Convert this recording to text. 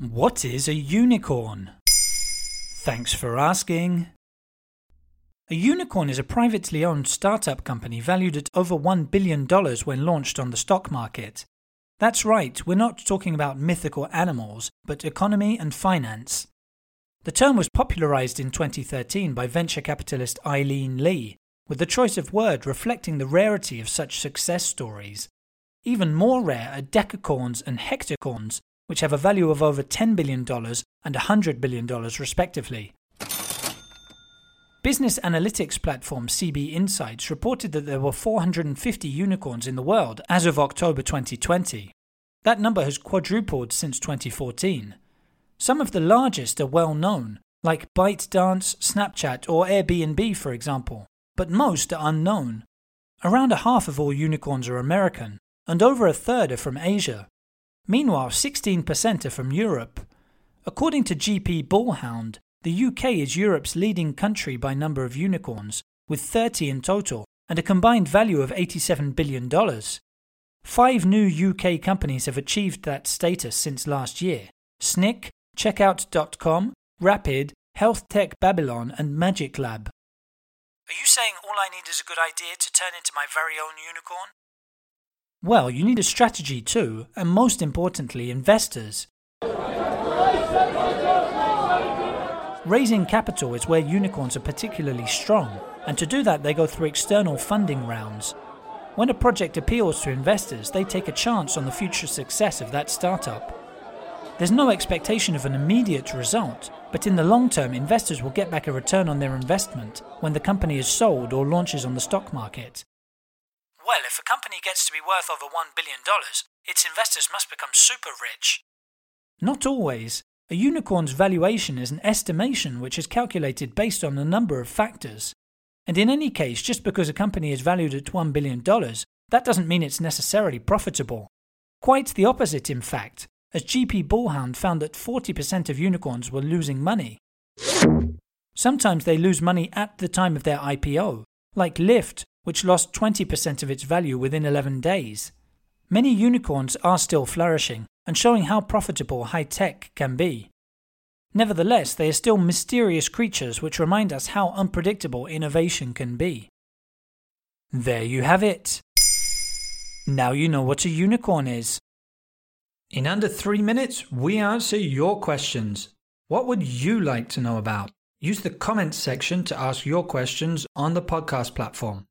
What is a unicorn? Thanks for asking. A unicorn is a privately owned startup company valued at over $1 billion when launched on the stock market. That's right, we're not talking about mythical animals, but economy and finance. The term was popularized in 2013 by venture capitalist Aileen Lee, with the choice of word reflecting the rarity of such success stories. Even more rare are decacorns and hectocorns, which have a value of over $10 billion and $100 billion respectively. Business analytics platform CB Insights reported that there were 450 unicorns in the world as of October 2020. That number has quadrupled since 2014. Some of the largest are well known, like ByteDance, Snapchat, or Airbnb, for example, but most are unknown. Around a half of all unicorns are American, and over a third are from Asia. Meanwhile, 16% are from Europe. According to GP Bullhound, the UK is Europe's leading country by number of unicorns, with 30 in total, and a combined value of $87 billion. Five new UK companies have achieved that status since last year Snyk, Checkout.com, Rapyd, Health Tech Babylon, and Magic Lab. Are you saying all I need is a good idea to turn into my very own unicorn? Well, you need a strategy too, and most importantly, investors. Raising capital is where unicorns are particularly strong, and to do that, they go through external funding rounds. When a project appeals to investors, they take a chance on the future success of that startup. There's no expectation of an immediate result, but in the long term, investors will get back a return on their investment when the company is sold or launches on the stock market. Well, if a company gets to be worth over $1 billion, its investors must become super rich. Not always. A unicorn's valuation is an estimation which is calculated based on a number of factors. And in any case, just because a company is valued at $1 billion, that doesn't mean it's necessarily profitable. Quite the opposite, in fact, as GP Bullhound found that 40% of unicorns were losing money. Sometimes they lose money at the time of their IPO, like Lyft, which lost 20% of its value within 11 days. Many unicorns are still flourishing and showing how profitable high tech can be. Nevertheless, they are still mysterious creatures which remind us how unpredictable innovation can be. There you have it. Now you know what a unicorn is. In under three minutes, we answer your questions. What would you like to know about? Use the comments section to ask your questions on the podcast platform.